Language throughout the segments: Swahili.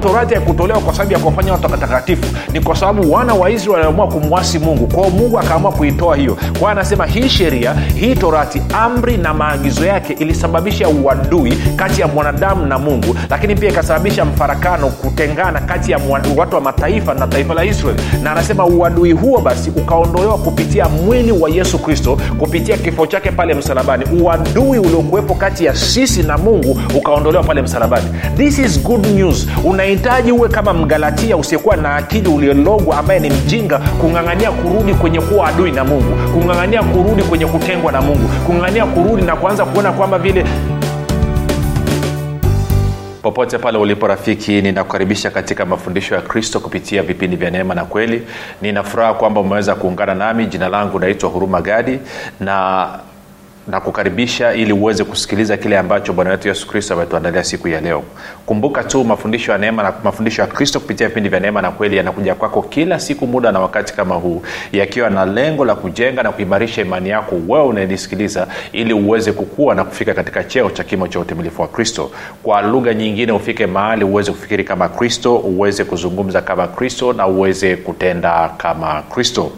torati haikutolewa kwa sababu ya kuwafanya watu watakatifu. Ni kwa sababu wana wa israeli waliamua kumwasi mungu. Kwao mungu akaamua kuitoa hiyo. Kwao anasema hii sheria hii torati amri na maagizo yake ilisababisha uadui kati ya mwanadamu na mungu lakini pia ikasababisha mfarakano kutengana kati ya watu wa mataifa na taifa la israeli. Na anasema uadui huo basi ukaondolewa kupitia mwili wa yesu kristo kupitia kifo chake pale msalabani. Uadui uliokuwepo kati ya sisi na mungu ukaondolewa pale msalabani. This is good news unahitaji uwe kama mgalatia usiyekuwa na akili uliologwa ambaye ni mjinga kung'ang'ania kurudi kwenye kuwa adui na mungu kung'ang'ania kurudi kwenye kutengwa na mungu kung'ang'ania kurudi na kuanza kuona kwamba vile popote pale ulipo rafiki ninakukaribisha katika mafundisho ya kristo kupitia vipindi vya neema na kweli. Ninafuraha kwamba umeweza kuungana nami. Jina langu naitwa huruma gadi na na kukaribisha ili uweze kusikiliza kile ambacho bwana wetu yesu kristo ametuandalia siku ya leo. Kumbuka tu mafundisho ya neema na mafundisho ya kristo kupitia vipindi vya neema na kweli yanakuja kwako kila siku muda na wakati kama huu yakiwa na lengo la kujenga na kuimarisha imani yako wewe unayenisikiliza ili uweze kukua na kufika katika cheo cha kimo cha utimilifu wa kristo. Kwa lugha nyingine ufike mahali uweze kufikiri kama kristo uweze kuzungumza kama kristo na uweze kutenda kama kristo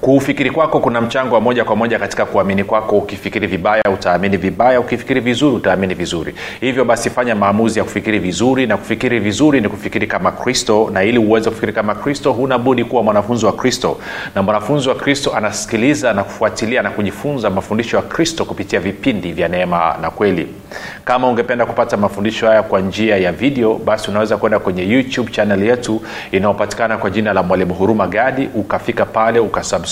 kuufikiri kwako kuna mchango wa moja kwa moja katika kuamini kwako. Ukifikiri vibaya utaamini vibaya. Ukifikiri vizuri utaamini vizuri. Hivyo basi fanya maamuzi ya kufikiri vizuri na kufikiri vizuri ni kufikiri kama kristo na ili uweze kufikiri kama kristo huna budi kuwa mwanafunzi wa kristo. Na mwanafunzi wa kristo anasikiliza na kufuatilia na kujifunza mafundisho ya kristo kupitia vipindi vya neema na kweli. Kama ungependa kupata mafundisho haya kwa njia ya video basi unaweza kwenda kwenye youtube chanel yetu inayopatikana kwa jina la mwalimu huruma gadi ukafika pale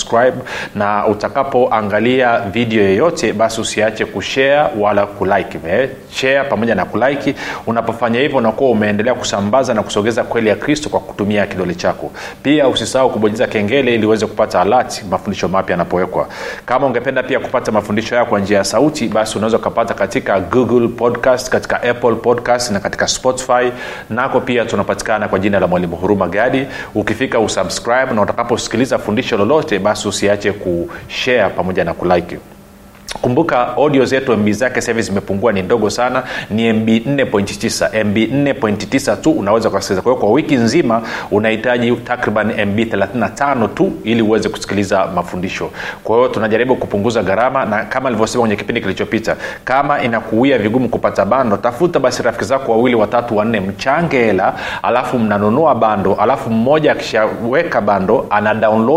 ukasubscribe na utakapoangalia video yoyote basi usiache kushare wala kulike. Eh? share pamoja na kulike. Unapofanya hivyo unakuwa umeendelea kusambaza na kusogeza kweli ya kristo kwa kutumia kidole chako. Pia usisahau kubonyeza kengele ili uweze kupata alati mafundisho mapya yanapowekwa. Kama ungependa pia kupata mafundisho haya kwa njia ya sauti basi unaweza ukapata katika google podcast katika apple podcast na katika spotify. Nako pia tunapatikana kwa jina la mwalimu huruma gadi. Ukifika usubscribe na utakaposikiliza fundisho lolote basi usiache kushare pamoja na kulike kumbuka audio zetu mb zake sahivi zimepungua ni ndogo sana ni mb 4.9 mb 4.9 tu unaweza kusikiliza kwa hiyo kwa wiki nzima unahitaji takriban mb 35 tu ili uweze kusikiliza mafundisho. Kwa hiyo tunajaribu kupunguza gharama na kama alivyosema kwenye kipindi kilichopita kama inakuia vigumu kupata bando tafuta basi rafiki zako wawili watatu wanne mchange hela alafu mnanunua bando alafu mmoja akishaweka bando ana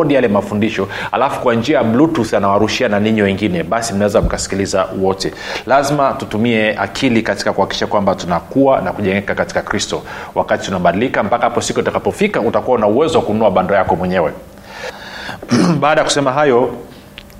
yale mafundisho alafu kwa njia ya bluetooth anawarushia na ninyi wengine. Basi mnaweza mkasikiliza wote. Lazima tutumie akili katika kuhakikisha kwamba tunakuwa na kujengeka katika kristo. Wakati tunabadilika mpaka hapo siku itakapofika utakuwa na uwezo wa kununua bando yako mwenyewe. Baada ya kusema hayo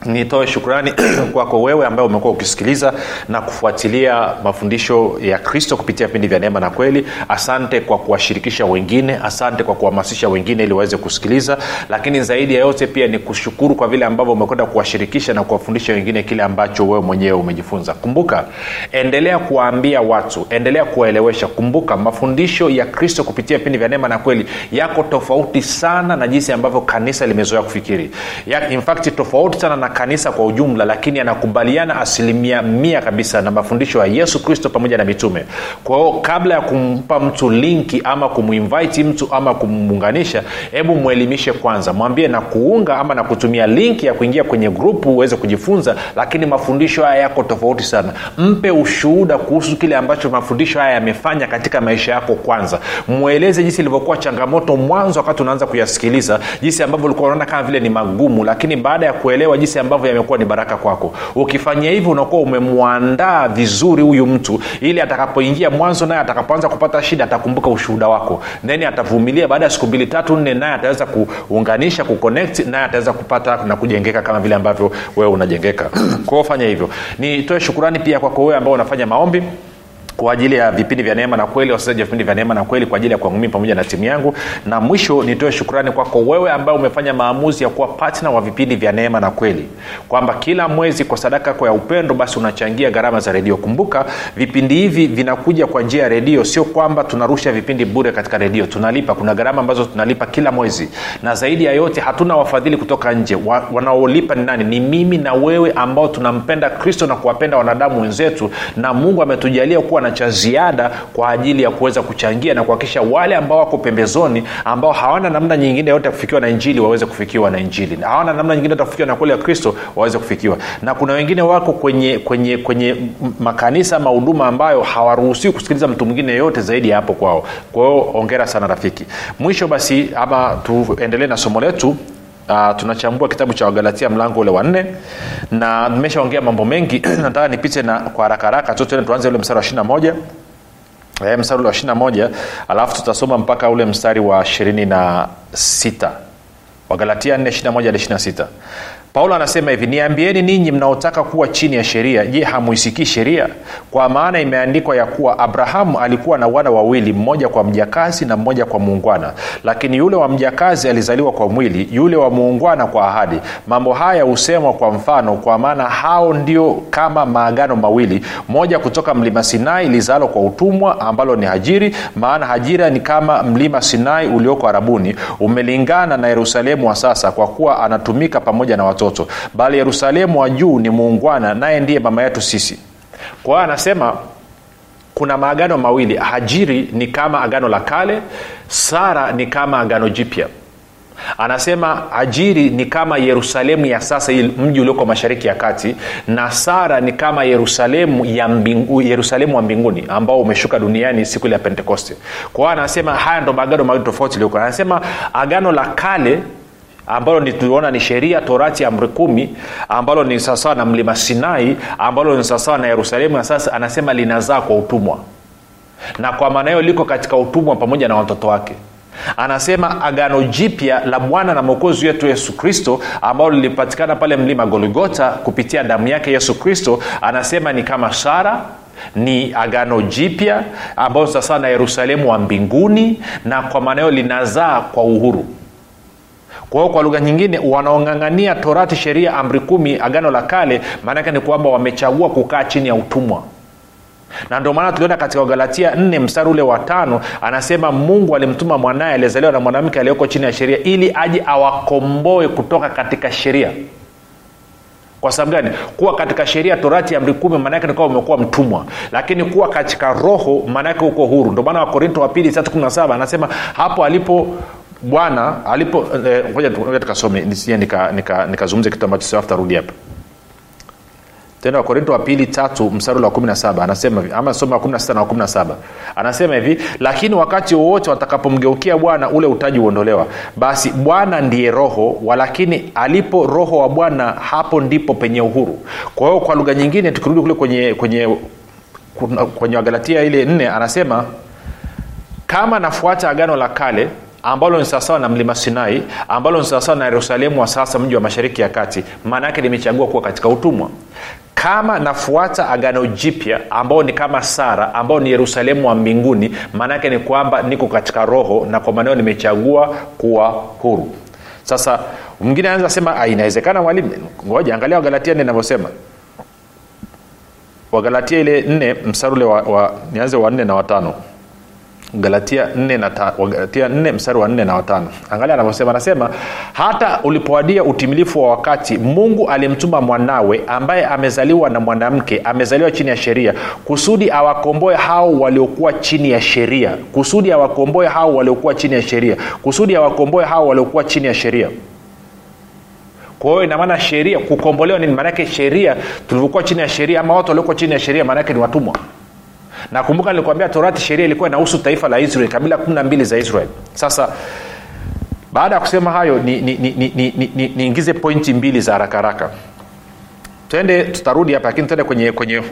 nitoe shukrani kwako wewe ambaye umekuwa ukisikiliza na kufuatilia mafundisho ya kristo kupitia vipindi vya neema na kweli. Asante kwa kuwashirikisha wengine asante kwa kuhamasisha wengine ili waweze kusikiliza. Lakini zaidi ya yote pia ni kushukuru kwa vile ambavyo umekwenda kuwashirikisha na kuwafundisha wengine kile ambacho wewe mwenyewe umejifunza. Kumbuka endelea kuwaambia watu endelea kuwaelewesha. Kumbuka mafundisho ya kristo kupitia vipindi vya neema na kweli yako tofauti sana na jinsi ambavyo kanisa limezoea kufikiri. Ya, in fact tofauti sana na kanisa kwa ujumla lakini anakubaliana asilimia mia kabisa na mafundisho ya yesu kristo pamoja na mitume. Kwa hiyo kabla ya kumpa mtu linki ama kumuinviti mtu ama kumuunganisha hebu mwelimishe kwanza. Mwambie na kuunga ama na kutumia linki ya kuingia kwenye grupu uweze kujifunza lakini mafundisho haya yako tofauti sana. Mpe ushuhuda kuhusu kile ambacho mafundisho haya yamefanya katika maisha yako kwanza. Mweleze jinsi ilivyokuwa changamoto mwanzo wakati unaanza kuyasikiliza jinsi ambavyo ulikuwa unaona kama vile ni magumu lakini baada ya kuelewa jinsi ambavyo yamekuwa ni baraka kwako. Ukifanya hivyo unakuwa umemwandaa vizuri huyu mtu ili atakapoingia mwanzo naye atakapoanza kupata shida atakumbuka ushuhuda wako. Then atavumilia. Baada ya siku mbili tatu nne naye ataweza kuunganisha kuconnect naye ataweza kupata na kujengeka kama vile ambavyo wewe unajengeka. Kwao fanya hivyo. Nitoe shukurani pia kwako wewe ambao unafanya maombi kwa ajili ya vipindi vya neema na kweli wasikilizaji wa vipindi vya neema na kweli kwa ajili ya kwangu pamoja na timu yangu. Na mwisho nitoe shukrani kwako wewe ambaye umefanya maamuzi ya kuwa patna wa vipindi vya neema na kweli. Kwamba kila mwezi kwa sadaka yako ya upendo basi unachangia gharama za redio. Kumbuka vipindi hivi vinakuja kwa njia ya redio. Sio kwamba tunarusha vipindi bure katika redio. Tunalipa. Kuna gharama ambazo tunalipa kila mwezi. Na zaidi ya yote hatuna wafadhili kutoka nje. Wa, wanaolipa ni nani? Ni mimi na wewe ambao tunampenda kristo na kuwapenda wanadamu wenzetu. Na mungu ametujalia kuwa na cha ziada kwa ajili ya kuweza kuchangia na kuhakikisha wale ambao wako pembezoni ambao hawana namna nyingine yote ya kufikiwa na injili waweze kufikiwa na injili. Hawana namna nyingine yote kufikiwa na kweli ya kristo waweze kufikiwa. Na kuna wengine wako kwenye kwenye kwenye makanisa ama huduma ambayo hawaruhusiwi kusikiliza mtu mwingine yeyote zaidi ya hapo kwao. Kwa hiyo ongera sana rafiki. Mwisho basi ama tuendelee na somo letu Uh, tunachambua kitabu cha wagalatia mlango ule wa nne na nimeshaongea mambo mengi. Nataka nipite na kwa haraka haraka tu tuanze ule mstari wa ishirina moja. E, mstari ule wa ishirina moja alafu tutasoma mpaka ule mstari wa ishirini na sita. Wagalatia 4 21 hadi 26 paulo anasema hivi niambieni ninyi mnaotaka kuwa chini ya sheria je hamuisikii sheria? Kwa maana imeandikwa ya kuwa abrahamu alikuwa na wana wawili mmoja kwa mjakazi na mmoja kwa muungwana. Lakini yule wa mjakazi alizaliwa kwa mwili yule wa muungwana kwa ahadi. Mambo haya husemwa kwa mfano kwa maana hao ndio kama maagano mawili. Moja kutoka mlima sinai lizalo kwa utumwa ambalo ni hajiri maana hajira ni kama mlima sinai ulioko arabuni. Umelingana na yerusalemu wa sasa kwa kuwa anatumika pamoja na watu watoto. Bali yerusalemu wa juu ni muungwana naye ndiye mama yetu sisi. Kwa hiyo anasema kuna maagano mawili. Hajiri ni kama agano la kale sara ni kama agano jipya. Anasema ajiri ni kama yerusalemu ya sasa mji ulioko mashariki ya kati na sara ni kama yerusalemu ya mbingu, yerusalemu wa mbinguni ambao umeshuka duniani siku ile ya pentekoste. Kwa hiyo anasema haya ndo maagano mawili tofauti ilioko anasema agano la kale ambalo ni tuliona ni sheria torati amri kumi ambalo ni sawasawa na mlima sinai ambalo ni sawasawa na yerusalemu ya sasa anasema linazaa kwa utumwa. Na kwa maana hiyo liko katika utumwa pamoja na watoto wake. Anasema agano jipya la bwana na mwokozi wetu yesu kristo ambalo lilipatikana pale mlima golgota kupitia damu yake yesu kristo anasema ni kama sara ni agano jipya ambayo sasa na yerusalemu wa mbinguni na kwa maana hiyo linazaa kwa uhuru kwa hiyo kwa lugha nyingine wanaong'ang'ania torati sheria amri kumi agano la kale maanake ni kwamba wamechagua kukaa chini ya utumwa. Na ndio maana tuliona katika wagalatia nne mstari ule wa tano anasema mungu alimtuma mwanaye aliyezaliwa na mwanamke aliyoko chini ya sheria ili aje awakomboe kutoka katika sheria. Kwa sababu gani? Kuwa katika sheria torati amri kumi maanaake nikawa umekuwa mtumwa. Lakini kuwa katika roho maanaake uko huru. Ndio maana wakorinto wa pili tatu kumi na saba anasema hapo alipo bwana alipo ngoja eh, tukasome nisije nikazungumze nika, nika kitu ambacho sio tarudi hapa. Tena wakorinto wa pili tatu mstari wa kumi na saba anasema ama soma wa kumi na sita na wa kumi na saba. Anasema hivi lakini wakati wowote watakapomgeukia bwana ule utaji huondolewa basi bwana ndiye roho walakini alipo roho wa bwana hapo ndipo penye uhuru. Kwa hiyo kwa lugha nyingine tukirudi kule kwenye kwenye kwenye wagalatia ile nne anasema kama nafuata agano la kale ambalo ni sawasawa na mlima sinai ambalo ni sawasawa na yerusalemu wa sasa mji wa mashariki ya kati. Maana yake nimechagua kuwa katika utumwa. Kama nafuata agano jipya ambao ni kama sara ambao ni yerusalemu wa mbinguni maanaake ni kwamba niko katika roho na kwa maneo nimechagua kuwa huru. Sasa mwingine anaweza sema inawezekana mwalimu? Ngoja angalia wagalatia nne inavyosema. Wagalatia ile nne msarule wa, wa nianze wa na watano galatia 4 na ta, galatia 4 mstari wa 4 na watano angalia anavyosema anasema hata ulipoadia utimilifu wa wakati mungu alimtuma mwanawe ambaye amezaliwa na mwanamke amezaliwa chini ya sheria kusudi awakomboe hao waliokuwa chini ya sheria kusudi awakomboe hao waliokuwa chini ya sheria kusudi awakomboe hao waliokuwa chini ya sheria. Kwa hiyo inamaana sheria kukombolewa nini? Maanake sheria tulivyokuwa chini ya sheria ama watu waliokuwa chini ya sheria maanake ni watumwa nakumbuka nilikwambia torati sheria ilikuwa inahusu taifa la israel kabila kumi na mbili za israel. Sasa baada ya kusema hayo niingize ni, ni, ni, ni, ni, ni pointi mbili za haraka haraka. Twende tutarudi hapa lakini twende kwenye kwenye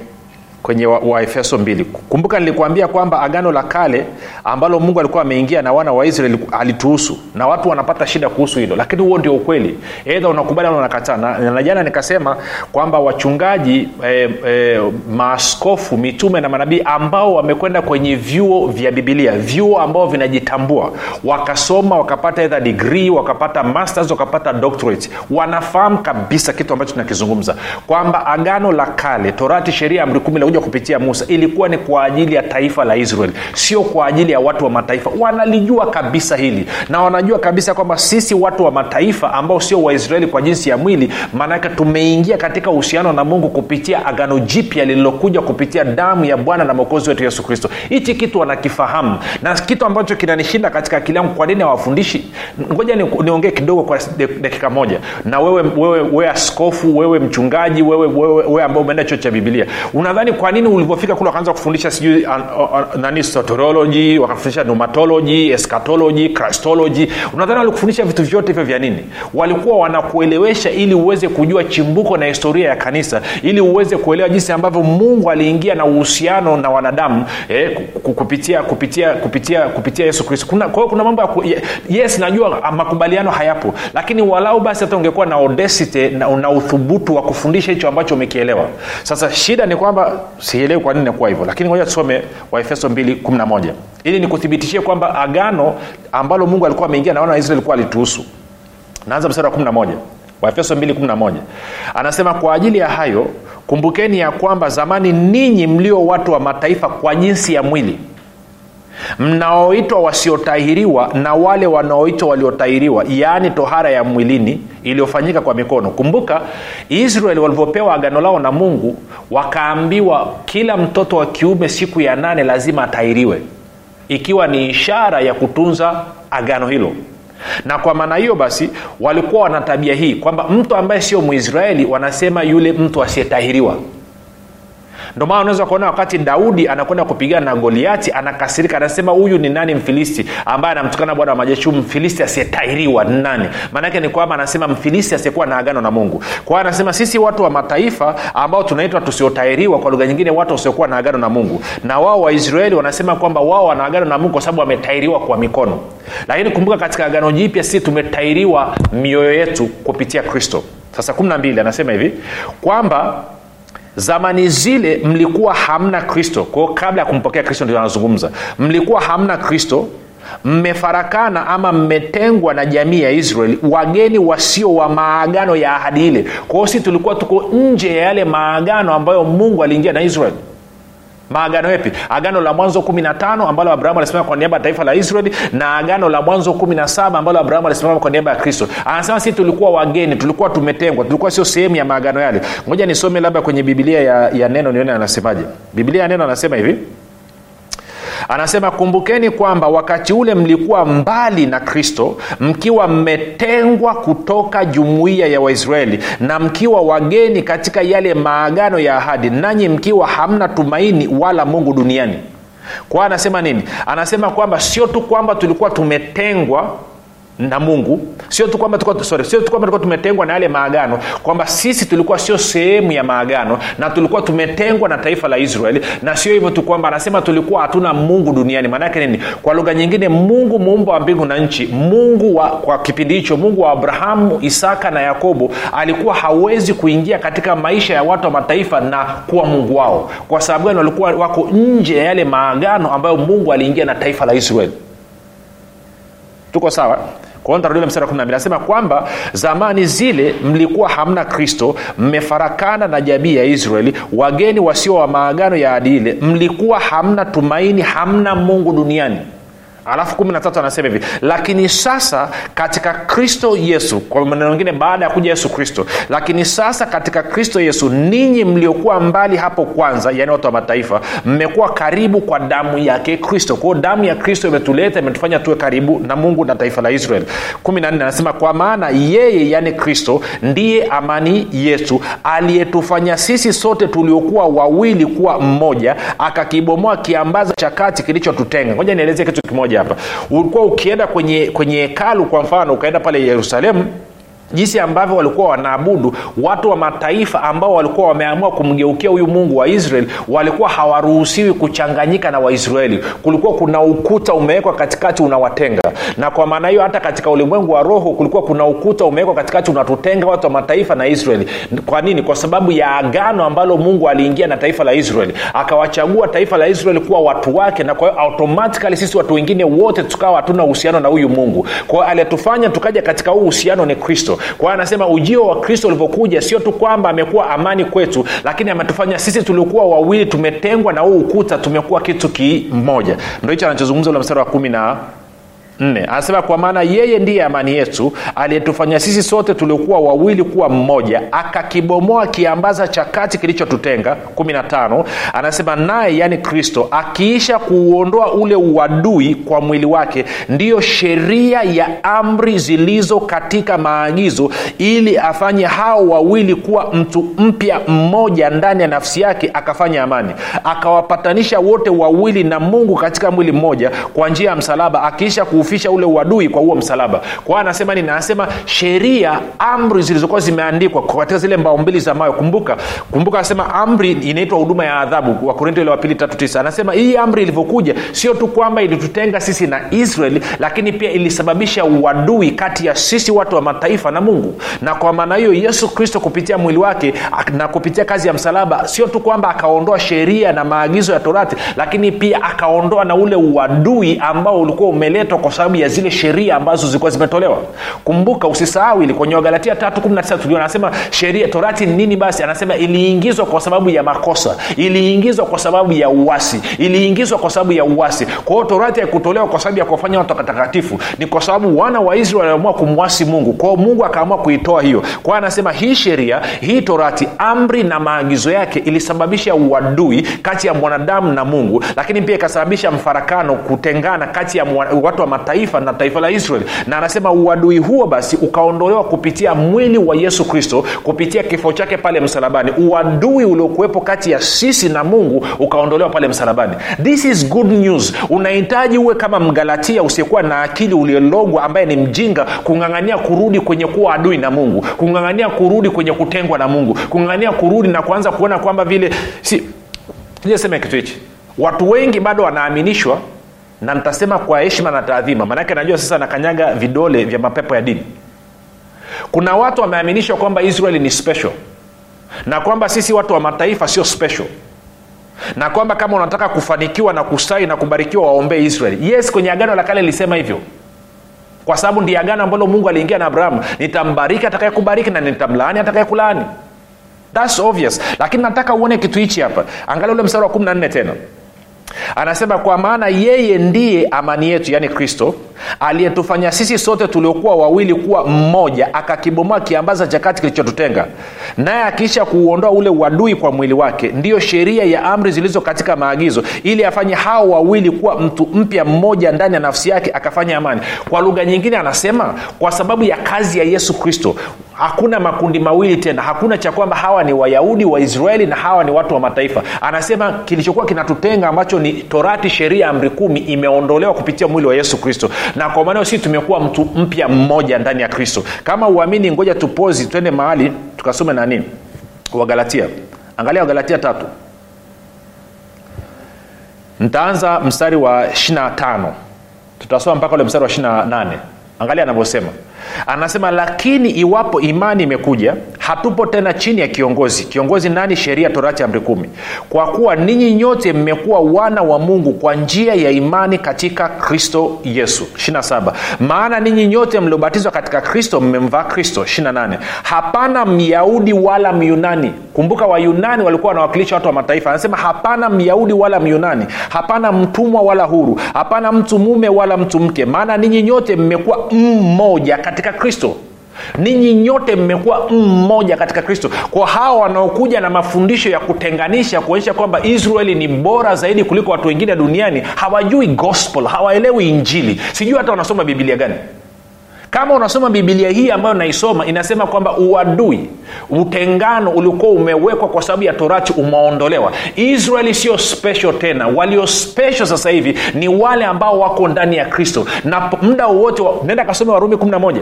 kwenye waefeso wa mbili. Kumbuka nilikuambia kwamba agano la kale ambalo mungu alikuwa ameingia na wana wa israeli alituhusu na watu wanapata shida kuhusu hilo lakini huo ndio ukweli. Edha unakubali ama unakataa? Na, na jana nikasema kwamba wachungaji eh, eh, maaskofu mitume na manabii ambao wamekwenda kwenye vyuo vya bibilia vyuo ambao vinajitambua wakasoma wakapata edha digrii wakapata masters wakapata doctorate wanafahamu kabisa kitu ambacho tunakizungumza kwamba agano la kale torati sheria amri kumi ilikuja kupitia musa. Ilikuwa ni kwa ajili ya taifa la israel sio kwa ajili ya watu wa mataifa. Wanalijua kabisa hili na wanajua kabisa kwamba sisi watu wa mataifa ambao sio waisraeli kwa jinsi ya mwili maanake tumeingia katika uhusiano na mungu kupitia agano jipya lililokuja kupitia damu ya bwana na mwokozi wetu yesu kristo. Hichi kitu wanakifahamu na kitu ambacho kinanishinda katika akili yangu kwa nini hawafundishi? Ngoja niongee ni kidogo kwa dakika moja. Na wewe wewe wewe askofu wewe mchungaji wewe wewe, wewe ambao umeenda chuo cha bibilia unadhani kwa nini ulivyofika kule wakaanza kufundisha sijui uh, uh, nani soterology wakafundisha numatology eschatology christology? Unadhani walikufundisha vitu vyote hivyo vya nini? Walikuwa wanakuelewesha ili uweze kujua chimbuko na historia ya kanisa ili uweze kuelewa jinsi ambavyo mungu aliingia na uhusiano na wanadamu eh, kupitia kupitia kupitia kupitia yesu kristo. Kwa kuna mambo ya yes najua makubaliano hayapo lakini walau basi hata ungekuwa na odesite na, na uthubutu wa kufundisha hicho ambacho umekielewa. Sasa shida ni kwamba sielewi kwa nini nakuwa hivyo lakini ngoja tusome waefeso 211 ili nikuthibitishie kwamba agano ambalo mungu alikuwa ameingia na wana wa israeli kuwa alituhusu naanza mstari wa 11 waefeso 211 anasema kwa ajili ya hayo kumbukeni ya kwamba zamani ninyi mlio watu wa mataifa kwa jinsi ya mwili mnaoitwa wasiotahiriwa na wale wanaoitwa waliotahiriwa yaani tohara ya mwilini iliyofanyika kwa mikono. Kumbuka israeli walivyopewa agano lao na mungu wakaambiwa kila mtoto wa kiume siku ya nane lazima atahiriwe ikiwa ni ishara ya kutunza agano hilo. Na kwa maana hiyo basi walikuwa wana tabia hii kwamba mtu ambaye sio mwisraeli wanasema yule mtu asiyetahiriwa ndio maana unaweza kuona wakati daudi anakwenda kupigana na goliati anakasirika anasema huyu ni nani mfilisti? Ambaye anamtukana bwana wa majeshi mfilisti asiyetairiwa ni nani? Maanake ni kwamba anasema mfilisti asiyekuwa na agano na mungu. Kwa anasema sisi watu wa mataifa ambao tunaitwa tusiotairiwa kwa lugha nyingine watu wasiokuwa na agano na mungu na wao waisraeli wanasema kwamba wao wana agano na mungu kwa sababu wametairiwa kwa mikono. Lakini kumbuka katika agano jipya sisi tumetairiwa mioyo yetu kupitia kristo. Sasa kumi na mbili anasema hivi kwamba zamani zile mlikuwa hamna kristo. Kwao kabla ya kumpokea kristo ndio anazungumza. Mlikuwa hamna kristo mmefarakana ama mmetengwa na jamii ya israeli wageni wasio wa maagano ya ahadi ile. Kwao si tulikuwa tuko nje ya yale maagano ambayo mungu aliingia na israeli maagano yepi agano la mwanzo 15 ambalo abrahamu alisimama kwa niaba ya taifa la israeli na agano la mwanzo 17 ambalo abrahamu alisimama kwa niaba ya kristo. Anasema sisi tulikuwa wageni tulikuwa tumetengwa tulikuwa sio sehemu ya maagano yale. Ngoja nisome labda kwenye bibilia ya, ya neno nione anasemaje. Bibilia ya neno anasema hivi anasema kumbukeni kwamba wakati ule mlikuwa mbali na kristo mkiwa mmetengwa kutoka jumuiya ya waisraeli na mkiwa wageni katika yale maagano ya ahadi nanyi mkiwa hamna tumaini wala mungu duniani. Kwa anasema nini? Anasema kwamba sio tu kwamba tulikuwa tumetengwa na mungu. Sio tu kwamba sio tu kwamba tulikuwa tumetengwa na yale maagano kwamba sisi tulikuwa sio sehemu ya maagano na tulikuwa tumetengwa na taifa la israeli na sio hivyo tu kwamba anasema tulikuwa hatuna mungu duniani. Maanaake nini? Kwa lugha nyingine mungu muumba wa mbingu na nchi mungu wa, kwa kipindi hicho mungu wa abrahamu isaka na yakobo alikuwa hawezi kuingia katika maisha ya watu wa mataifa na kuwa mungu wao. Kwa sababu gani? Walikuwa wako nje ya yale maagano ambayo mungu aliingia na taifa la israeli tuko sawa? Tarudia mstari wa 12 anasema kwamba zamani zile mlikuwa hamna kristo mmefarakana na jamii ya israeli wageni wasio wa maagano ya adile mlikuwa hamna tumaini hamna mungu duniani alafu kumi na tatu anasema hivi lakini sasa katika kristo yesu kwa maneno mengine baada ya kuja yesu kristo. Lakini sasa katika kristo yesu ninyi mliokuwa mbali hapo kwanza yaani watu wa mataifa mmekuwa karibu kwa damu yake kristo. Kwao damu ya kristo imetuleta imetufanya tuwe karibu na mungu na taifa la israel. kumi na nne anasema kwa maana yeye yaani kristo ndiye amani yetu aliyetufanya sisi sote tuliokuwa wawili kuwa mmoja akakibomoa kiambaza cha kati kilichotutenga. Ngoja nielezee kitu kimoja hapa. Ulikuwa ukienda kwenye kwenye hekalu kwa mfano ukaenda pale yerusalemu jinsi ambavyo walikuwa wanaabudu watu wa mataifa ambao walikuwa wameamua kumgeukia huyu mungu wa israeli walikuwa hawaruhusiwi kuchanganyika na waisraeli. Kulikuwa kuna ukuta umewekwa katikati unawatenga. Na kwa maana hiyo hata katika ulimwengu wa roho kulikuwa kuna ukuta umewekwa katikati unatutenga watu wa mataifa na israeli. Kwa nini? Kwa sababu ya agano ambalo mungu aliingia na taifa la israeli. Akawachagua taifa la israeli kuwa watu wake na kwa hiyo automatikali sisi watu wengine wote tukawa hatuna uhusiano na huyu mungu. Kwa hiyo aliyetufanya tukaja katika huu uhusiano ni kristo kwa hiyo anasema ujio wa kristo ulivyokuja sio tu kwamba amekuwa amani kwetu lakini ametufanya sisi tuliokuwa wawili tumetengwa na huu ukuta tumekuwa kitu kimoja. Ndo hicho anachozungumza ule mstari wa kumi na nne. Anasema kwa maana yeye ndiye amani yetu aliyetufanya sisi sote tuliokuwa wawili kuwa mmoja akakibomoa kiambaza cha kati kilichotutenga. 15 anasema naye yani kristo akiisha kuuondoa ule uadui kwa mwili wake ndiyo sheria ya amri zilizo katika maagizo ili afanye hao wawili kuwa mtu mpya mmoja ndani ya nafsi yake akafanya amani. Akawapatanisha wote wawili na mungu katika mwili mmoja kwa njia ya msalaba akiisha kuufisha ule uadui kwa huo msalaba. Kwa hiyo anasema nini? Anasema sheria amri zilizokuwa zimeandikwa katika zile mbao mbili za mayo kumbuka kumbuka anasema amri inaitwa huduma ya adhabu wakorinto ile wa pili tatu tisa. Anasema hii amri ilivyokuja sio tu kwamba ilitutenga sisi na israeli lakini pia ilisababisha uadui kati ya sisi watu wa mataifa na mungu. Na kwa maana hiyo yesu kristo kupitia mwili wake na kupitia kazi ya msalaba sio tu kwamba akaondoa sheria na maagizo ya torati lakini pia akaondoa na ule uadui ambao ulikuwa umeletwa kwa sababu ya zile sheria ambazo zilikuwa zimetolewa. Kumbuka usisahau ili kwenye wagalatia 3 tuliona anasema sheria torati ni nini basi? Anasema iliingizwa kwa sababu ya makosa iliingizwa kwa sababu ya uasi iliingizwa kwa sababu ya uasi. Kwa hiyo torati haikutolewa kwa sababu ya kuwafanya watu watakatifu ni kwa sababu wana wa israeli waliamua kumwasi mungu. Kwao mungu akaamua kuitoa hiyo. Kwa anasema hii sheria hii torati amri na maagizo yake ilisababisha uadui kati ya mwanadamu na mungu lakini pia ikasababisha mfarakano kutengana kati ya watu wa mataifa na taifa la israeli na anasema uadui huo basi ukaondolewa kupitia mwili wa yesu kristo kupitia kifo chake pale msalabani. Uadui uliokuwepo kati ya sisi na mungu ukaondolewa pale msalabani. This is good news. Unahitaji uwe kama mgalatia usiyekuwa na akili uliologwa ambaye ni mjinga kung'ang'ania kurudi kwenye kuwa adui na mungu kung'ang'ania kurudi kwenye kutengwa na mungu kung'ang'ania kurudi na kuanza kuona kwamba vile si kitu hichi. Watu wengi bado wanaaminishwa na nitasema kwa heshima na taadhima. Maanake najua sasa nakanyaga vidole vya mapepo ya dini. Kuna watu wameaminishwa kwamba israeli ni special. Na kwamba sisi watu wa mataifa sio special. Na kwamba kama unataka kufanikiwa na kustawi na kubarikiwa waombee israeli yes kwenye agano la kale ilisema hivyo. Kwa sababu ndi agano ambalo mungu aliingia na abrahamu. Nitambariki atakayekubariki na nitamlaani atakayekulaani. Thats obvious. Lakini nataka uone kitu hichi hapa. Angalia ule mstari wa 14 tena anasema kwa maana yeye ndiye amani yetu yaani kristo aliyetufanya sisi sote tuliokuwa wawili kuwa mmoja akakibomoa kiambaza cha kati kilichotutenga. Naye akiisha kuuondoa ule uadui kwa mwili wake ndiyo sheria ya amri zilizo katika maagizo ili afanye hao wawili kuwa mtu mpya mmoja ndani ya nafsi yake akafanya amani. Kwa lugha nyingine anasema kwa sababu ya kazi ya yesu kristo hakuna makundi mawili tena. Hakuna cha kwamba hawa ni wayahudi waisraeli na hawa ni watu wa mataifa. Anasema kilichokuwa kinatutenga ambacho ni torati sheria amri kumi imeondolewa kupitia mwili wa yesu kristo na kwa maana sisi tumekuwa mtu mpya mmoja ndani ya kristo. Kama uamini ngoja tupozi twende mahali tukasome nani wagalatia. Angalia wagalatia tatu. Ntaanza mstari wa 25 tutasoma mpaka ule mstari wa 28 angalia anavyosema. Anasema lakini iwapo imani imekuja hatupo tena chini ya kiongozi. Kiongozi nani? Sheria torati amri kumi. Kwa kuwa ninyi nyote mmekuwa wana wa mungu kwa njia ya imani katika kristo yesu. 27 maana ninyi nyote mliobatizwa katika kristo mmemvaa kristo. 28 hapana myahudi wala myunani. Kumbuka wayunani walikuwa wanawakilisha watu wa mataifa. Anasema hapana myahudi wala myunani. Hapana mtumwa wala huru. Hapana mtu mume wala mtu mke. Maana ninyi nyote mmekuwa mmoja katika kristo ninyi nyote mmekuwa mmoja katika kristo. Kwa hawa wanaokuja na mafundisho ya kutenganisha kuonyesha kwamba israeli ni bora zaidi kuliko watu wengine duniani hawajui gospel hawaelewi injili. Sijui hata wanasoma bibilia gani. Kama unasoma bibilia hii ambayo naisoma inasema kwamba uadui utengano ulikuwa umewekwa kwa sababu ya torati umeondolewa. Israeli sio special tena. Walio special sasa hivi ni wale ambao wako ndani ya kristo. Na muda wowote nenda kasome warumi 11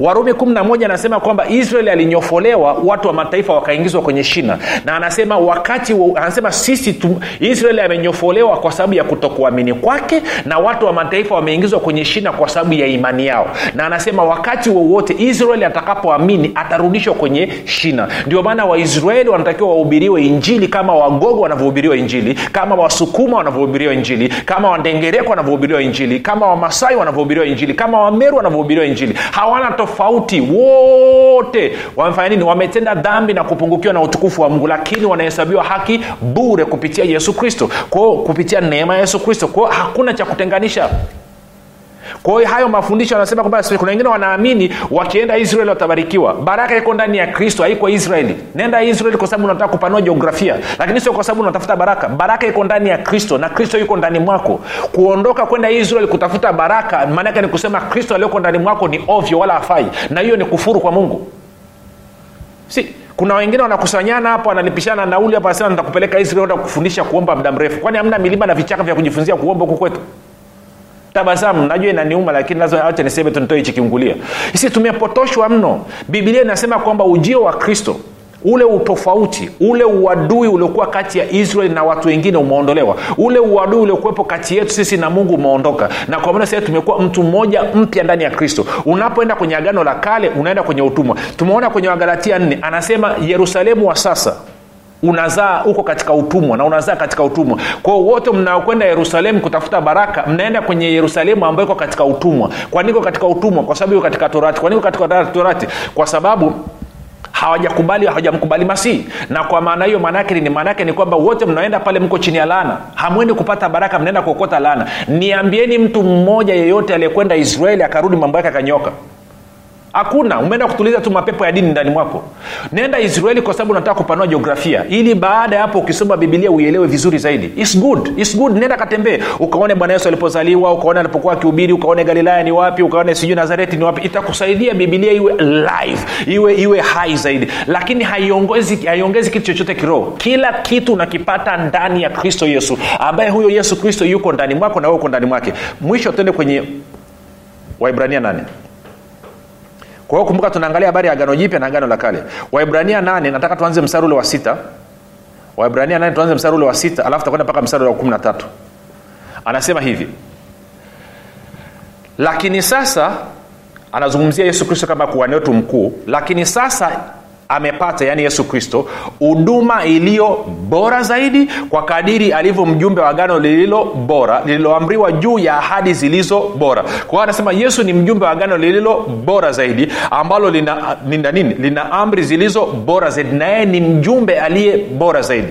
warumi 11 anasema kwamba israeli alinyofolewa watu wa mataifa wakaingizwa kwenye shina. Na anasema wakati anasema sisi tu, israeli amenyofolewa kwa sababu ya kutokuamini kwake na watu wa mataifa wameingizwa kwenye shina kwa sababu ya imani yao. Na anasema wakati wowote israeli atakapoamini atarudishwa kwenye shina. Ndio maana waisraeli wanatakiwa wahubiriwe injili kama wagogo wanavyohubiriwa injili kama wasukuma wanavyohubiriwa injili kama wandengereko wanavyohubiriwa injili kama wamasai wanavyohubiriwa injili kama wameru wanavyohubiriwa injili. Hawana tofauti. Wote wamefanya nini? Wametenda dhambi na kupungukiwa na utukufu wa mungu lakini wanahesabiwa haki bure kupitia yesu kristo. Kwao kupitia neema ya yesu kristo. Kwao hakuna cha kutenganisha kwa hiyo hayo mafundisho anasema kwamba kuna wengine wanaamini wakienda israeli watabarikiwa. Baraka iko ndani ya kristo haiko israeli. Nenda israeli kwa sababu unataka kupanua jiografia. Lakini sio kwa sababu unatafuta baraka. Baraka iko ndani ya kristo na kristo yuko ndani mwako. Kuondoka kwenda israeli kutafuta baraka maanake ni kusema kristo aliyoko ndani mwako ni ovyo wala hafai. Na hiyo ni kufuru kwa mungu. Si kuna wengine wanakusanyana hapo wanalipishana nauli hapo anasema nitakupeleka israeli kufundisha kuomba muda mrefu. Kwani hamna milima na vichaka vya kujifunzia kuomba huku kwetu tabasamu najua inaniuma lakini lazima niseme tu nitoe hichi kiungulia. Sisi tumepotoshwa mno. Biblia inasema kwamba ujio wa kristo ule utofauti ule uadui uliokuwa kati ya israeli na watu wengine umeondolewa. Ule uadui uliokuwepo kati yetu sisi na mungu umeondoka. Na kwa maana sasa tumekuwa mtu mmoja mpya ndani ya kristo. Unapoenda kwenye agano la kale unaenda kwenye utumwa. Tumeona kwenye wagalatia nne anasema yerusalemu wa sasa unazaa huko katika utumwa na unazaa katika utumwa. Kwao wote mnaokwenda yerusalemu kutafuta baraka mnaenda kwenye yerusalemu ambayo iko katika utumwa. Kwaniko katika utumwa? Kwa sababu iko katika torati. Kwaniko katika torati? Kwa sababu hawajakubali hawajamkubali masihi. Na kwa maana hiyo maanaake ni maanaake ni kwamba wote mnaenda pale mko chini ya laana. Hamwendi kupata baraka mnaenda kuokota laana. Niambieni mtu mmoja yeyote aliyekwenda israeli akarudi mambo yake akanyoka hakuna. Umeenda kutuliza tu mapepo ya dini ndani mwako. Nenda israeli kwa sababu unataka kupanua jiografia. Ili baada ya hapo ukisoma bibilia uielewe vizuri zaidi. It's good. It's good. Nenda katembee. Ukaone bwana yesu alipozaliwa ukaone alipokuwa akihubiri ukaone galilaya ni wapi ukaone sijui nazareti ni wapi. Itakusaidia bibilia iwe live iwe iwe hai zaidi. Lakini haiongezi kitu chochote kiroho. Kila kitu unakipata ndani ya kristo yesu. Ambaye huyo yesu kristo yuko ndani mwako na wewe uko ndani mwake. Mwisho tuende kwenye waibrania nane kwa hiyo kumbuka tunaangalia habari ya agano jipya na agano la kale. Waibrania nane nataka tuanze mstari ule wa sita. Waibrania nane tuanze mstari ule wa sita alafu takwenda mpaka mstari ule wa kumi na tatu. Anasema hivi. Lakini sasa anazungumzia yesu kristo kama kuhani wetu mkuu lakini sasa amepata yaani yesu kristo huduma iliyo bora zaidi kwa kadiri alivyo mjumbe wa agano lililo bora lililoamriwa juu ya ahadi zilizo bora. Kwa anasema yesu ni mjumbe wa agano lililo bora zaidi ambalo lina, lina nini? Lina amri zilizo bora zaidi na yeye ni mjumbe aliye bora zaidi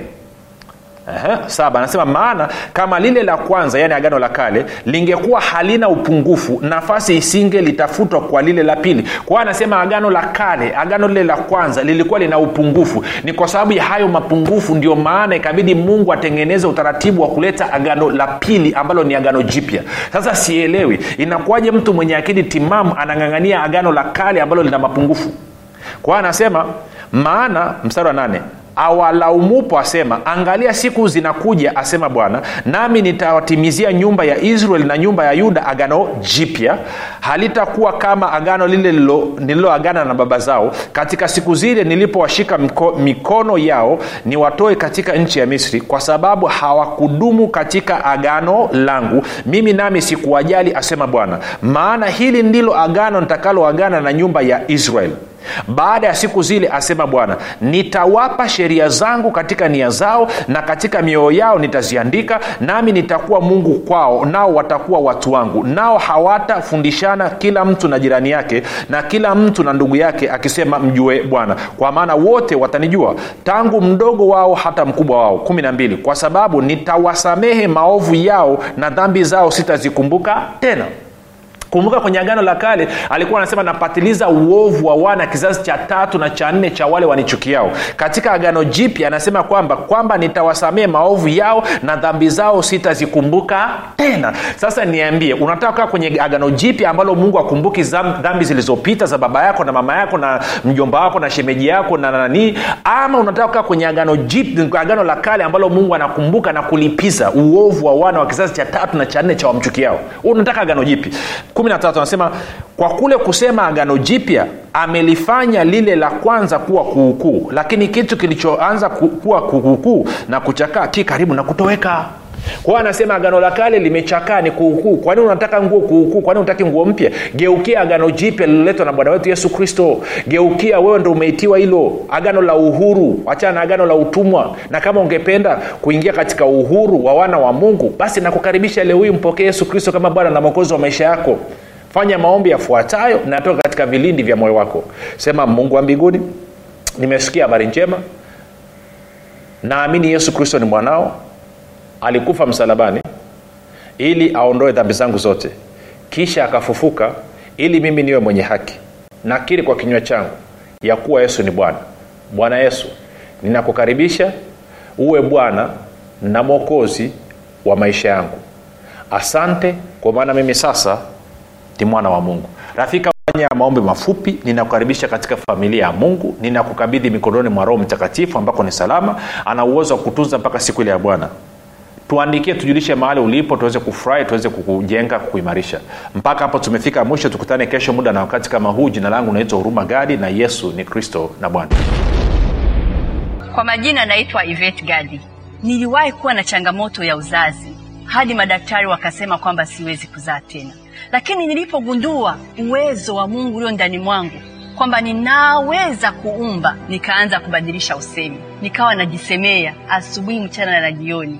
Aha, saba. Anasema maana kama lile la kwanza yani agano la kale lingekuwa halina upungufu nafasi isinge litafutwa kwa lile la pili. Kwao anasema agano la kale agano lile la kwanza lilikuwa lina upungufu. Ni kwa sababu ya hayo mapungufu ndio maana ikabidi mungu atengeneze utaratibu wa kuleta agano la pili ambalo ni agano jipya. Sasa sielewi inakuwaje mtu mwenye akili timamu anang'ang'ania agano la kale ambalo lina mapungufu? Kwao anasema maana mstari wa nane awalaumupo asema angalia siku zinakuja asema bwana nami nitawatimizia nyumba ya israel na nyumba ya yuda agano jipya. Halitakuwa kama agano lile nililoagana na baba zao. Katika siku zile nilipowashika miko, mikono yao niwatoe katika nchi ya misri kwa sababu hawakudumu katika agano langu. Mimi nami sikuwajali asema bwana maana hili ndilo agano nitakaloagana na nyumba ya israeli baada ya siku zile asema bwana nitawapa sheria zangu katika nia zao na katika mioyo yao nitaziandika nami nitakuwa mungu kwao nao watakuwa watu wangu. Nao hawatafundishana kila mtu na jirani yake na kila mtu na ndugu yake akisema mjue bwana. Kwa maana wote watanijua. Tangu mdogo wao hata mkubwa wao. Kumi na mbili. Kwa sababu nitawasamehe maovu yao na dhambi zao sitazikumbuka tena kumbuka kwenye agano la kale alikuwa anasema napatiliza uovu wa wana kizazi cha tatu na cha nne cha wale wanichukiao. Katika agano jipya anasema kwamba kwamba nitawasamee maovu yao na dhambi zao sitazikumbuka tena. Sasa niambie unataka kukaa kwenye agano jipya ambalo mungu akumbuki dhambi zilizopita za baba yako na mama yako na mjomba wako na shemeji yako na nanii ama unataka kukaa kwenye agano jipya agano la kale ambalo mungu anakumbuka na kulipiza uovu wa wana wa kizazi cha tatu na cha nne cha wamchukiao? Unataka agano jipi 13 anasema kwa kule kusema agano jipya amelifanya lile la kwanza kuwa kuukuu lakini kitu kilichoanza kuwa kuukuu na kuchakaa ki karibu na kutoweka kwao anasema agano la kale limechakaa ni kuukuu. Kwani unataka nguo kuukuu? Kwani unataki nguo mpya? Geukia agano jipya lililoletwa na bwana wetu yesu kristo. Geukia wewe ndo umeitiwa hilo. Agano la uhuru. Achana na agano la utumwa. Na kama ungependa kuingia katika uhuru wa wana wa mungu basi nakukaribisha leo hii mpokee yesu kristo kama bwana na mwokozi wa maisha yako. Fanya maombi yafuatayo natoka katika vilindi vya moyo wako. Sema mungu wa mbinguni nimesikia habari njema. Naamini yesu kristo ni mwanao alikufa msalabani ili aondoe dhambi zangu zote. Kisha akafufuka ili mimi niwe mwenye haki. Nakiri kwa kinywa changu ya kuwa yesu ni bwana. Bwana yesu ninakukaribisha uwe bwana na mwokozi wa maisha yangu. Asante kwa maana mimi sasa ni mwana wa mungu. Rafika fanya maombi mafupi ninakukaribisha katika familia ya mungu. Ninakukabidhi mikononi mwa roho mtakatifu ambako ni salama. Ana uwezo wa kutunza mpaka siku ile ya bwana tuandikie tujulishe mahali ulipo tuweze kufurahi tuweze kukujenga kukuimarisha mpaka hapo tumefika mwisho tukutane kesho muda na wakati kama huu. Jina langu naitwa huruma gadi na yesu ni kristo na bwana. Kwa majina naitwa Ivet Gadi. Niliwahi kuwa na changamoto ya uzazi hadi madaktari wakasema kwamba siwezi kuzaa tena, lakini nilipogundua uwezo wa Mungu ulio ndani mwangu kwamba ninaweza kuumba, nikaanza kubadilisha usemi, nikawa najisemea asubuhi, mchana na jioni,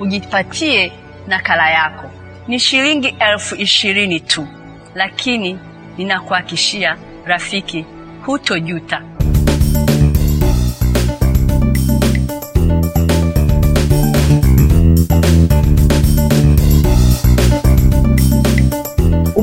ujipatie nakala yako ni shilingi elfu ishirini tu, lakini ninakuhakishia rafiki, hutojuta.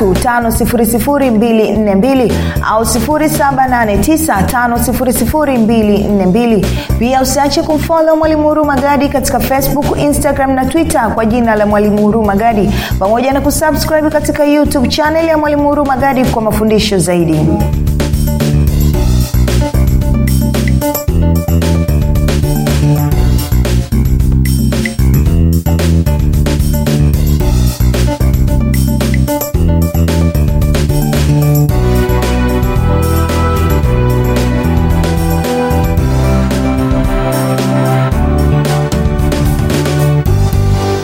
6735242 au 7895242 pia usiache kumfolo mwalimu huruma gadi katika facebook instagram na twitter kwa jina la mwalimu huruma gadi. Pamoja na kusubscribe katika youtube chaneli ya mwalimu huruma gadi kwa mafundisho zaidi